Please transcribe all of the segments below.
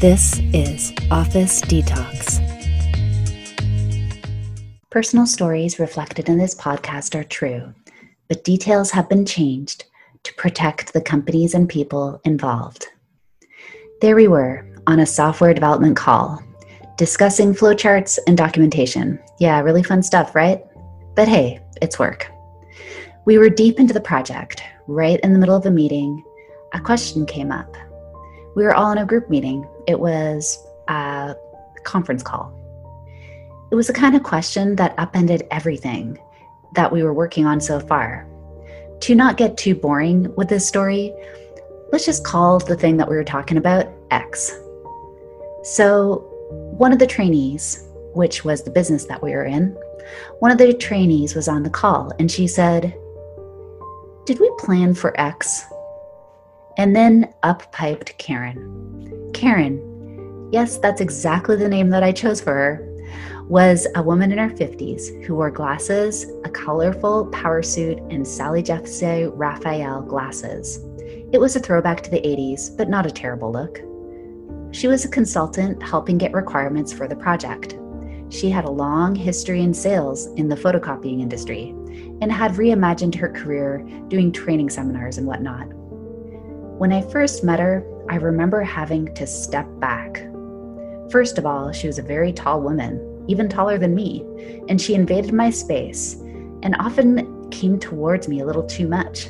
This is Office Detox. Personal stories reflected in this podcast are true, but details have been changed to protect the companies and people involved. There we were on a software development call, discussing flowcharts and documentation. Yeah, really fun stuff, right? But hey, it's work. We were deep into the project. Right in the middle of a meeting, a question came up. We were all in a group meeting it was a conference call. It was the kind of question that upended everything that we were working on so far. To not get too boring with this story, let's just call the thing that we were talking about X. So, one of the trainees, which was the business that we were in, one of the trainees was on the call and she said, Did we plan for X? And then up piped Karen. Karen, yes, that's exactly the name that I chose for her, was a woman in her 50s who wore glasses, a colorful power suit, and Sally Jessy Raphael glasses. It was a throwback to the 80s, but not a terrible look. She was a consultant helping get requirements for the project. She had a long history in sales in the photocopying industry and had reimagined her career doing training seminars and whatnot. When I first met her, I remember having to step back. First of all, she was a very tall woman, even taller than me, and she invaded my space and often came towards me a little too much.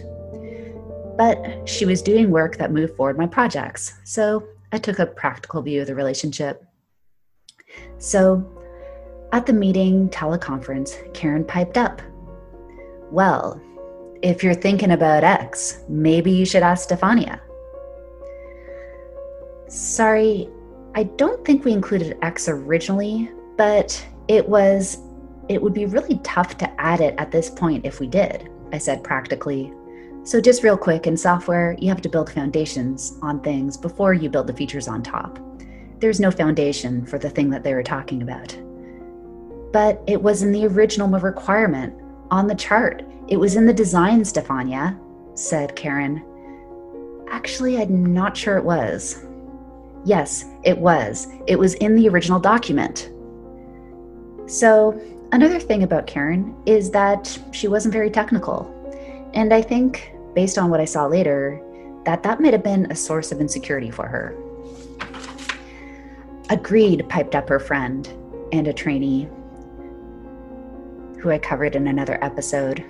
But she was doing work that moved forward my projects, so I took a practical view of the relationship. So, at the meeting teleconference, Karen piped up. Well, if you're thinking about X, maybe you should ask Stefania. Sorry, I don't think we included X originally, but it was it would be really tough to add it at this point if we did, I said practically. So just real quick, in software, you have to build foundations on things before you build the features on top. There's no foundation for the thing that they were talking about. But it was in the original requirement on the chart. It was in the design, Stefania, said Karen. Actually, I'm not sure it was. Yes, it was. It was in the original document. So, another thing about Karen is that she wasn't very technical. And I think, based on what I saw later, that that might have been a source of insecurity for her. Agreed, piped up her friend and a trainee who I covered in another episode.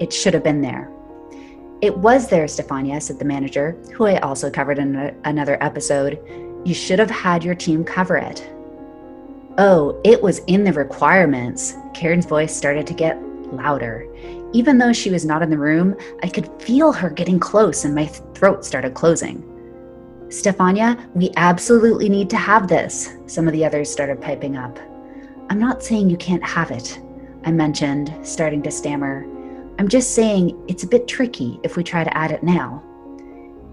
It should have been there. It was there, Stefania, said the manager, who I also covered in a, another episode. You should have had your team cover it. Oh, it was in the requirements. Karen's voice started to get louder. Even though she was not in the room, I could feel her getting close and my throat started closing. Stefania, we absolutely need to have this, some of the others started piping up. I'm not saying you can't have it, I mentioned, starting to stammer. I'm just saying it's a bit tricky if we try to add it now.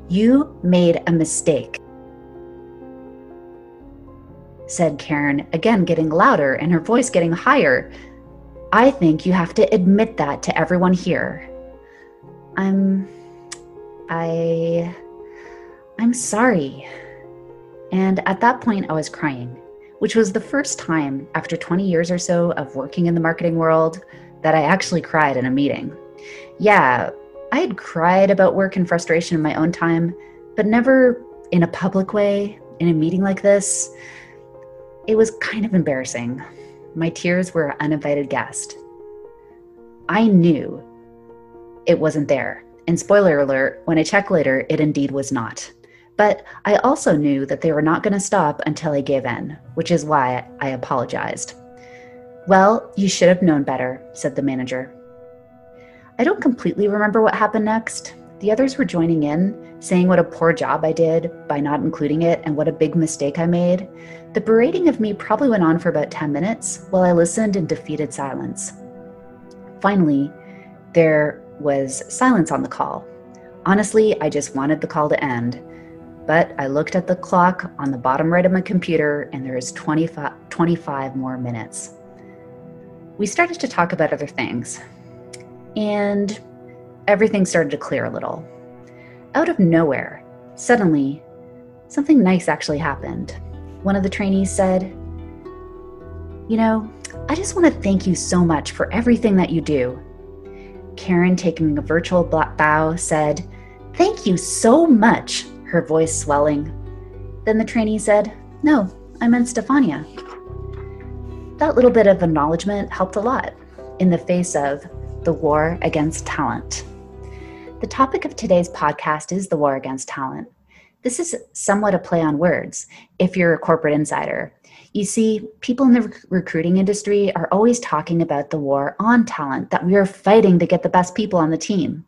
You made a mistake said Karen, again getting louder and her voice getting higher. I think you have to admit that to everyone here. I'm. I. I'm sorry. And at that point, I was crying, which was the first time after 20 years or so of working in the marketing world that I actually cried in a meeting. Yeah, I had cried about work and frustration in my own time, but never in a public way in a meeting like this. It was kind of embarrassing. My tears were an uninvited guest. I knew it wasn't there. And spoiler alert, when I checked later, it indeed was not. But I also knew that they were not going to stop until I gave in, which is why I apologized. Well, you should have known better, said the manager. I don't completely remember what happened next. The others were joining in, saying what a poor job I did by not including it and what a big mistake I made. The berating of me probably went on for about 10 minutes while I listened in defeated silence. Finally, there was silence on the call. Honestly, I just wanted the call to end. But I looked at the clock on the bottom right of my computer and there is 25, 25 more minutes. We started to talk about other things. And everything started to clear a little. Out of nowhere, suddenly, something nice actually happened. One of the trainees said, You know, I just want to thank you so much for everything that you do. Karen, taking a virtual bow, said, Thank you so much, her voice swelling. Then the trainee said, No, I meant Stefania. That little bit of acknowledgement helped a lot in the face of the war against talent. The topic of today's podcast is the war against talent. This is somewhat a play on words if you're a corporate insider. You see, people in the rec- recruiting industry are always talking about the war on talent, that we are fighting to get the best people on the team.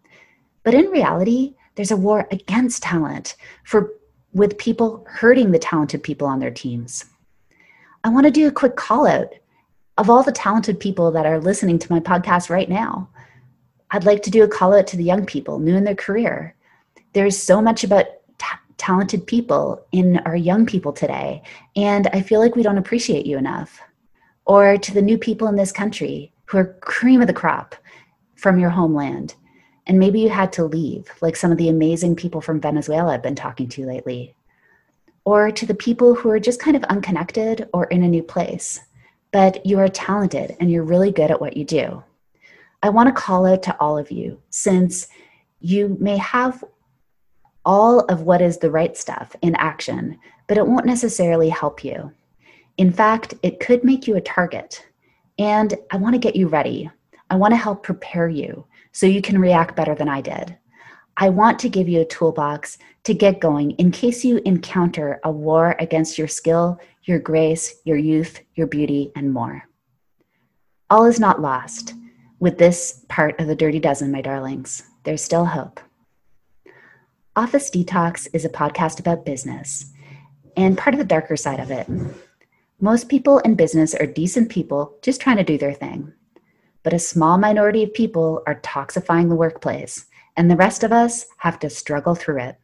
But in reality, there's a war against talent for with people hurting the talented people on their teams. I want to do a quick call out of all the talented people that are listening to my podcast right now. I'd like to do a call out to the young people new in their career. There's so much about talented people in our young people today. And I feel like we don't appreciate you enough. Or to the new people in this country who are cream of the crop from your homeland. And maybe you had to leave, like some of the amazing people from Venezuela I've been talking to lately. Or to the people who are just kind of unconnected or in a new place, but you are talented and you're really good at what you do. I want to call out to all of you since you may have all of what is the right stuff in action, but it won't necessarily help you. In fact, it could make you a target. And I want to get you ready. I want to help prepare you so you can react better than I did. I want to give you a toolbox to get going in case you encounter a war against your skill, your grace, your youth, your beauty, and more. All is not lost. With this part of the Dirty Dozen, my darlings, there's still hope. Office Detox is a podcast about business and part of the darker side of it. Most people in business are decent people just trying to do their thing. But a small minority of people are toxifying the workplace, and the rest of us have to struggle through it.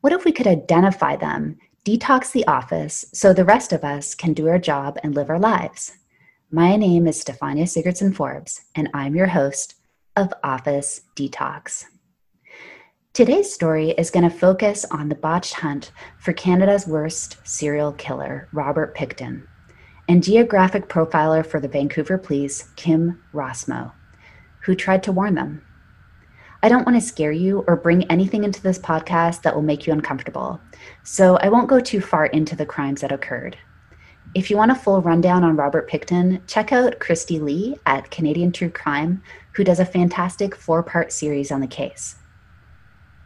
What if we could identify them, detox the office, so the rest of us can do our job and live our lives? My name is Stefania Sigurdson Forbes, and I'm your host of Office Detox. Today's story is going to focus on the botched hunt for Canada's worst serial killer, Robert Pickton, and geographic profiler for the Vancouver police, Kim Rossmo, who tried to warn them. I don't want to scare you or bring anything into this podcast that will make you uncomfortable, so I won't go too far into the crimes that occurred. If you want a full rundown on Robert Pickton, check out Kristi Lee at Canadian True Crime, who does a fantastic four part series on the case.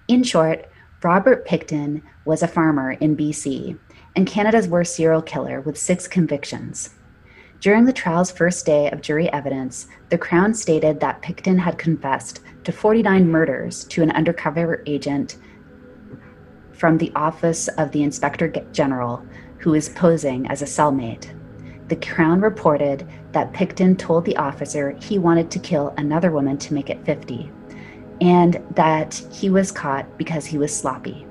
In short, Robert Pickton was a farmer in BC and Canada's worst serial killer with six convictions. During the trial's first day of jury evidence, the Crown stated that Pickton had confessed to 49 murders to an undercover agent from the Office of the Inspector General who is posing as a cellmate. The Crown reported that Pickton told the officer he wanted to kill another woman to make it 50 and that he was caught because he was sloppy.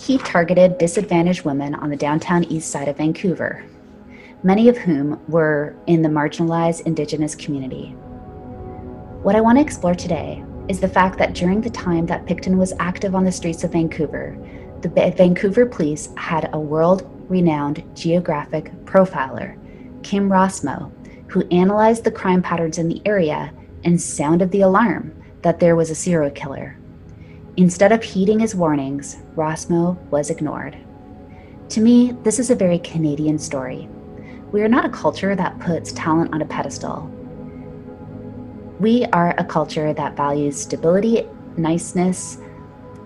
He targeted disadvantaged women on the downtown east side of Vancouver, many of whom were in the marginalized Indigenous community. What I want to explore today is the fact that during the time that Pickton was active on the streets of Vancouver, the Vancouver police had a world renowned geographic profiler, Kim Rossmo, who analyzed the crime patterns in the area and sounded the alarm that there was a serial killer. Instead of heeding his warnings, Rossmo was ignored. To me, this is a very Canadian story. We are not a culture that puts talent on a pedestal. We are a culture that values stability, niceness,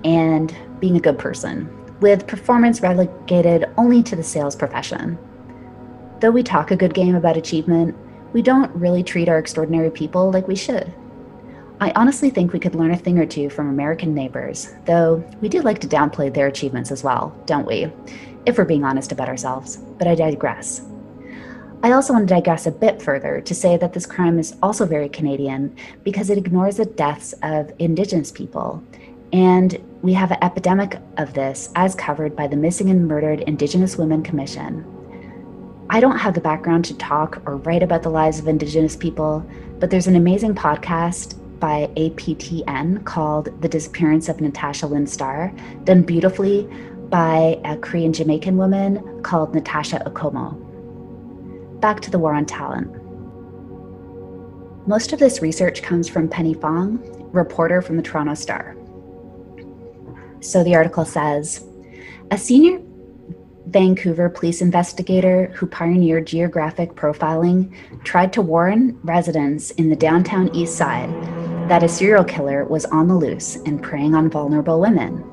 and being a good person, with performance relegated only to the sales profession. Though we talk a good game about achievement, we don't really treat our extraordinary people like we should. I honestly think we could learn a thing or two from American neighbors, though we do like to downplay their achievements as well, don't we? If we're being honest about ourselves. But I digress. I also want to digress a bit further to say that this crime is also very Canadian because it ignores the deaths of Indigenous people. And we have an epidemic of this as covered by the Missing and Murdered Indigenous Women Commission. I don't have the background to talk or write about the lives of Indigenous people, but there's an amazing podcast by APTN called The Disappearance of Natasha Lynn Starr, done beautifully by a Korean Jamaican woman called Natasha Okomo. Back to the war on talent. Most of this research comes from Petti Fong, reporter from the Toronto Star. So the article says a senior Vancouver police investigator who pioneered geographic profiling tried to warn residents in the downtown east side that a serial killer was on the loose and preying on vulnerable women.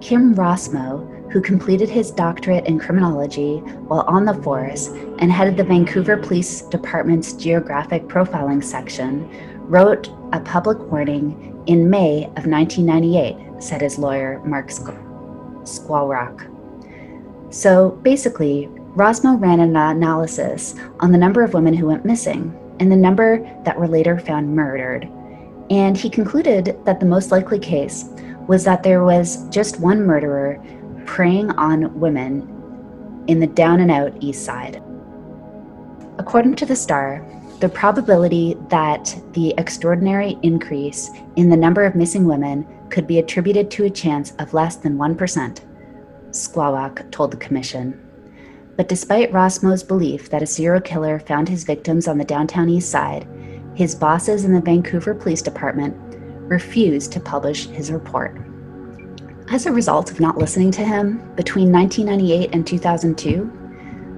Kim Rossmo, who completed his doctorate in criminology while on the force and headed the Vancouver Police Department's geographic profiling section, wrote a public warning in May of 1998, said his lawyer, Mark Skwarok. So basically, Rossmo ran an analysis on the number of women who went missing and the number that were later found murdered. And he concluded that the most likely case was that there was just one murderer preying on women in the down and out east side. According to the Star, the probability that the extraordinary increase in the number of missing women could be attributed to a chance of less than 1% Skwarok told the commission. But despite Rossmo's belief that a serial killer found his victims on the downtown east side, his bosses in the Vancouver Police Department refused to publish his report. As a result of not listening to him, between 1998 and 2002,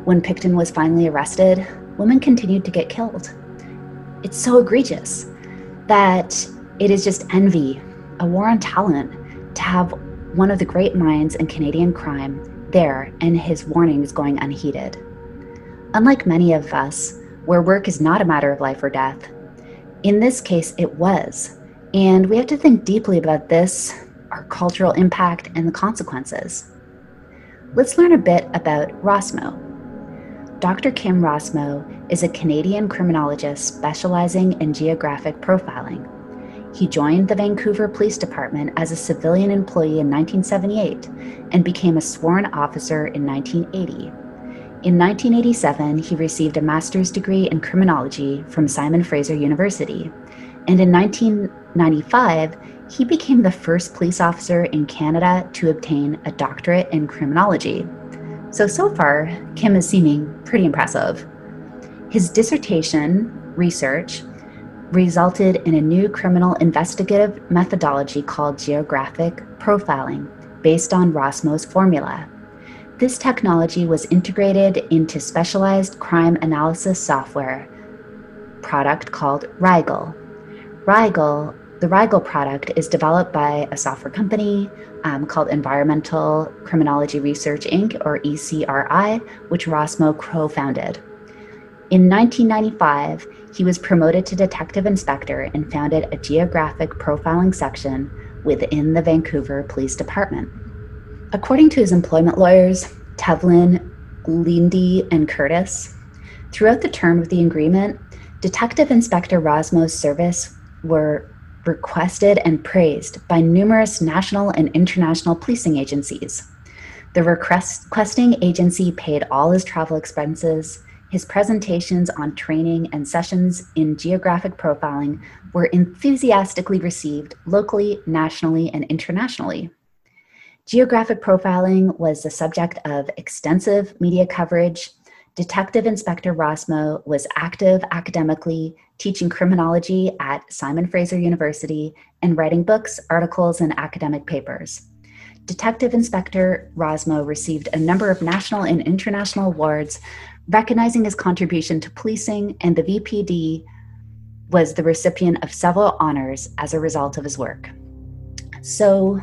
when Pickton was finally arrested, women continued to get killed. It's so egregious that it is just envy, a war on talent, to have one of the great minds in Canadian crime, there and his warnings going unheeded. Unlike many of us, where work is not a matter of life or death, in this case it was. And we have to think deeply about this, our cultural impact, and the consequences. Let's learn a bit about Rossmo. Dr. Kim Rossmo is a Canadian criminologist specializing in geographic profiling. He joined the Vancouver Police Department as a civilian employee in 1978 and became a sworn officer in 1980. In 1987, he received a master's degree in criminology from Simon Fraser University. And in 1995, he became the first police officer in Canada to obtain a doctorate in criminology. So, so far, Kim is seeming pretty impressive. His dissertation research resulted in a new criminal investigative methodology called geographic profiling, based on Rossmo's formula. This technology was integrated into specialized crime analysis software product called Rigel. Rigel, the Rigel product, is developed by a software company um, called Environmental Criminology Research Inc., or ECRI, which Rossmo co founded. In 1995, he was promoted to detective inspector and founded a geographic profiling section within the Vancouver Police Department. According to his employment lawyers, Tevlin, Lindy, and Curtis, throughout the term of the agreement, Detective Inspector Rossmo's service were requested and praised by numerous national and international policing agencies. The requesting agency paid all his travel expenses his presentations on training and sessions in geographic profiling were enthusiastically received locally, nationally, and internationally. Geographic profiling was the subject of extensive media coverage. Detective Inspector Rossmo was active academically, teaching criminology at Simon Fraser University and writing books, articles, and academic papers. Detective Inspector Rossmo received a number of national and international awards recognizing his contribution to policing, and the VPD was the recipient of several honors as a result of his work. So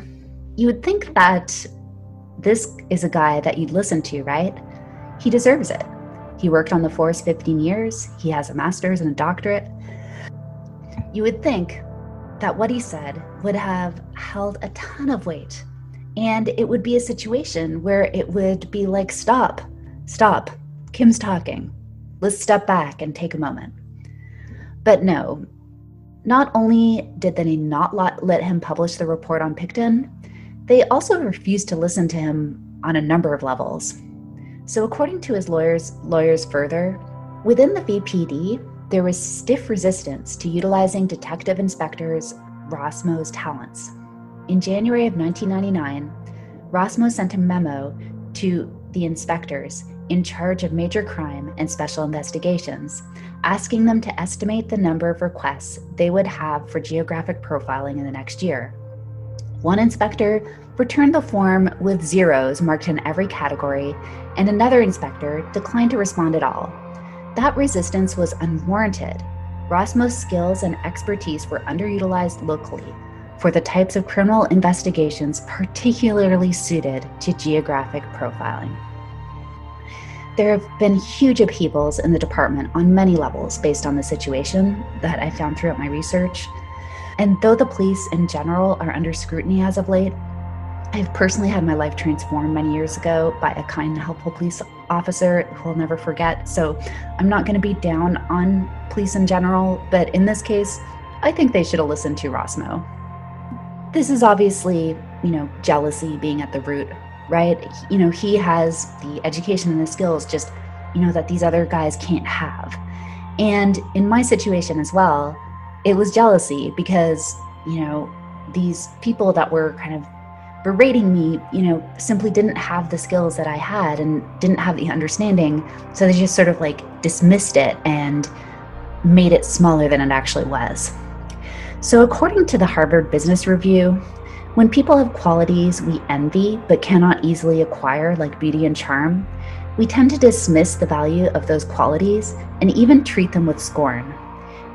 you would think that this is a guy that you'd listen to, right? He deserves it. He worked on the force 15 years, he has a master's and a doctorate. You would think that what he said would have held a ton of weight. And it would be a situation where it would be like, stop, stop, Kim's talking. Let's step back and take a moment. But no, not only did they not let him publish the report on Pickton, they also refused to listen to him on a number of levels. So, according to his lawyers, lawyers further, within the VPD, there was stiff resistance to utilizing Detective Inspectors Rossmo's talents. In January of 1999, Rossmo sent a memo to the inspectors in charge of major crime and special investigations, asking them to estimate the number of requests they would have for geographic profiling in the next year. One inspector returned the form with zeros marked in every category, and another inspector declined to respond at all. That resistance was unwarranted. Rossmo's skills and expertise were underutilized locally for the types of criminal investigations particularly suited to geographic profiling. There have been huge upheavals in the department on many levels based on the situation that I found throughout my research. And though the police in general are under scrutiny as of late, I've personally had my life transformed many years ago by a kind and helpful police officer who I'll never forget. So I'm not going to be down on police in general, but in this case, I think they should have listened to Rossmo. This is obviously, you know, jealousy being at the root right? You know, he has the education and the skills just, you know, that these other guys can't have. And in my situation as well, it was jealousy because, you know, these people that were kind of berating me, you know, simply didn't have the skills that I had and didn't have the understanding. So they just sort of like dismissed it and made it smaller than it actually was. So, according to the Harvard Business Review, when people have qualities we envy but cannot easily acquire, like beauty and charm, we tend to dismiss the value of those qualities and even treat them with scorn.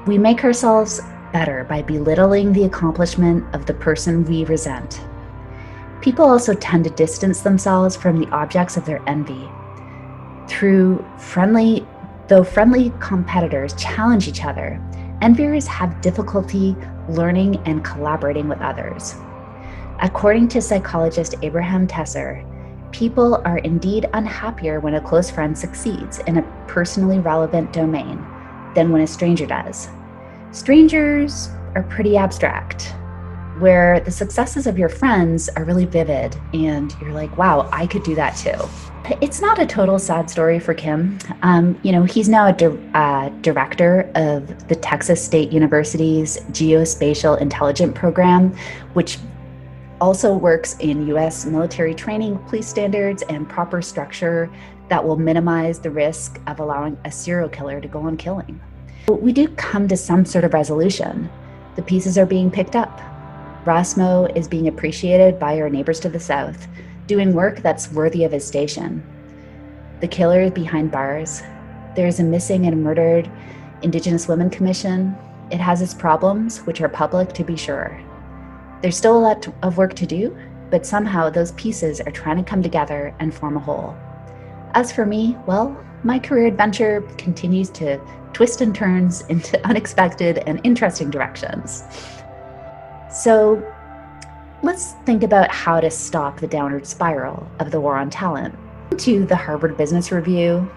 We make ourselves better by belittling the accomplishment of the person we resent. People also tend to distance themselves from the objects of their envy. Through friendly, though friendly competitors challenge each other, enviers have difficulty learning and collaborating with others. According to psychologist Abraham Tesser, people are indeed unhappier when a close friend succeeds in a personally relevant domain than when a stranger does. Strangers are pretty abstract, where the successes of your friends are really vivid and you're like, wow, I could do that too. It's not a total sad story for Kim. Um, you know, he's now a di- uh, director of the Texas State University's Geospatial Intelligence Program, which also works in US military training, police standards, and proper structure that will minimize the risk of allowing a serial killer to go on killing. But we do come to some sort of resolution. The pieces are being picked up. Rossmo is being appreciated by our neighbors to the south, doing work that's worthy of his station. The killer is behind bars. There is a missing and murdered Indigenous Women Commission. It has its problems, which are public to be sure. There's still a lot of work to do, but somehow those pieces are trying to come together and form a whole. As for me, well, my career adventure continues to twist and turns into unexpected and interesting directions. So let's think about how to stop the downward spiral of the war on talent. To the Harvard Business Review,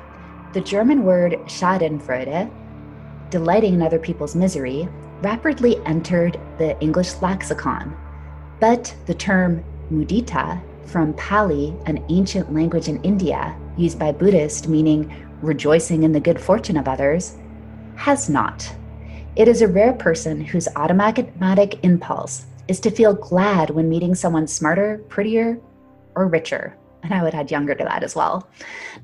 the German word Schadenfreude, delighting in other people's misery, rapidly entered the English lexicon, but the term mudita from Pali, an ancient language in India used by Buddhists meaning rejoicing in the good fortune of others, has not. It is a rare person whose automatic impulse is to feel glad when meeting someone smarter, prettier, or richer. And I would add younger to that as well.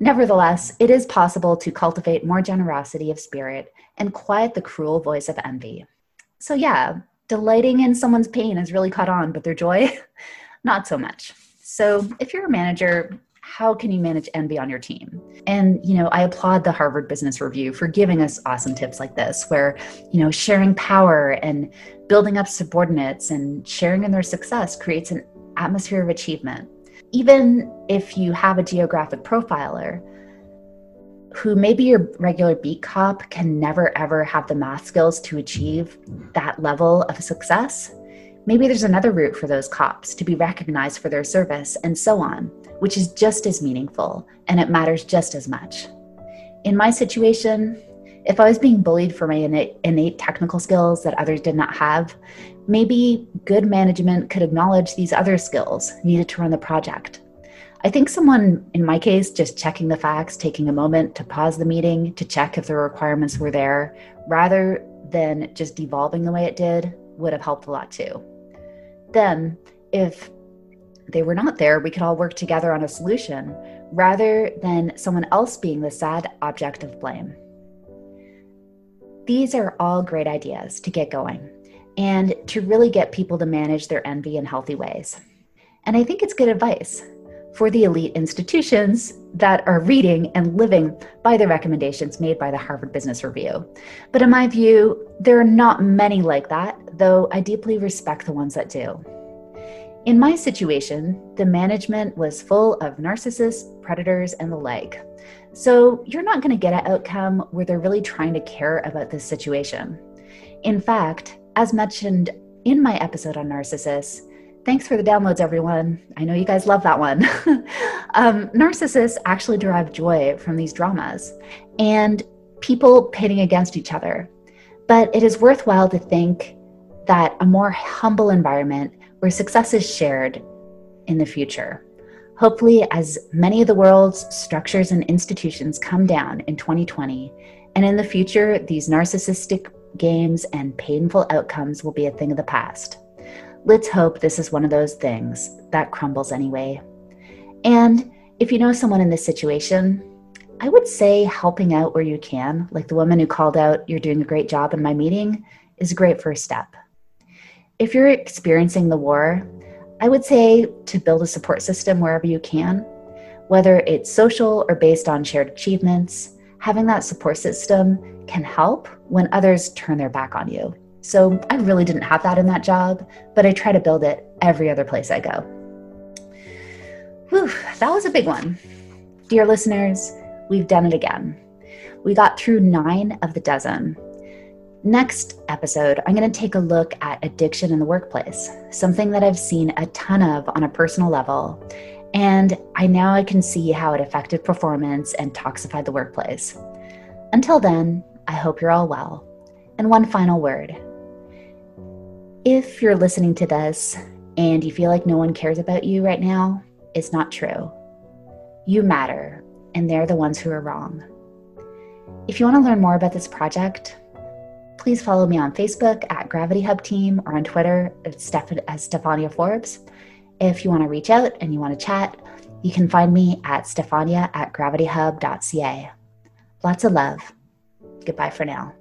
Nevertheless, it is possible to cultivate more generosity of spirit and quiet the cruel voice of envy. So, yeah, delighting in someone's pain has really caught on, but their joy, not so much. So, if you're a manager, how can you manage envy on your team? And, you know, I applaud the Harvard Business Review for giving us awesome tips like this, where, you know, sharing power and building up subordinates and sharing in their success creates an atmosphere of achievement. Even if you have a geographic profiler, who maybe your regular beat cop can never ever have the math skills to achieve that level of success, maybe there's another route for those cops to be recognized for their service and so on, which is just as meaningful and it matters just as much. In my situation, if I was being bullied for my innate, technical skills that others did not have, maybe good management could acknowledge these other skills needed to run the project I think someone, in my case, just checking the facts, taking a moment to pause the meeting to check if the requirements were there, rather than just devolving the way it did, would have helped a lot too. Then, if they were not there, we could all work together on a solution rather than someone else being the sad object of blame. These are all great ideas to get going and to really get people to manage their envy in healthy ways. And I think it's good advice for the elite institutions that are reading and living by the recommendations made by the Harvard Business Review. But in my view, there are not many like that, though I deeply respect the ones that do. In my situation, the management was full of narcissists, predators, and the like. So you're not going to get an outcome where they're really trying to care about this situation. In fact, as mentioned in my episode on narcissists, thanks for the downloads, everyone. I know you guys love that one. um, narcissists actually derive joy from these dramas and people pitting against each other. But it is worthwhile to think that a more humble environment where success is shared in the future. Hopefully, as many of the world's structures and institutions come down in 2020, and in the future, these narcissistic games and painful outcomes will be a thing of the past. Let's hope this is one of those things that crumbles anyway. And if you know someone in this situation, I would say helping out where you can, like the woman who called out, You're doing a great job in my meeting, is a great first step. If you're experiencing the war, I would say to build a support system wherever you can, whether it's social or based on shared achievements. Having that support system can help when others turn their back on you. So I really didn't have that in that job, but I try to build it every other place I go. Whew, that was a big one. Dear listeners, we've done it again. We got through nine of the dozen. Next episode, I'm going to take a look at addiction in the workplace, something that I've seen a ton of on a personal level. And I now I can see how it affected performance and toxified the workplace. Until then, I hope you're all well. And one final word. If you're listening to this and you feel like no one cares about you right now, it's not true. You matter, and they're the ones who are wrong. If you want to learn more about this project, please follow me on Facebook at Gravity Hub Team or on Twitter as Stefania Forbes. If you want to reach out and you want to chat, you can find me at Stefania at gravityhub.ca. Lots of love. Goodbye for now.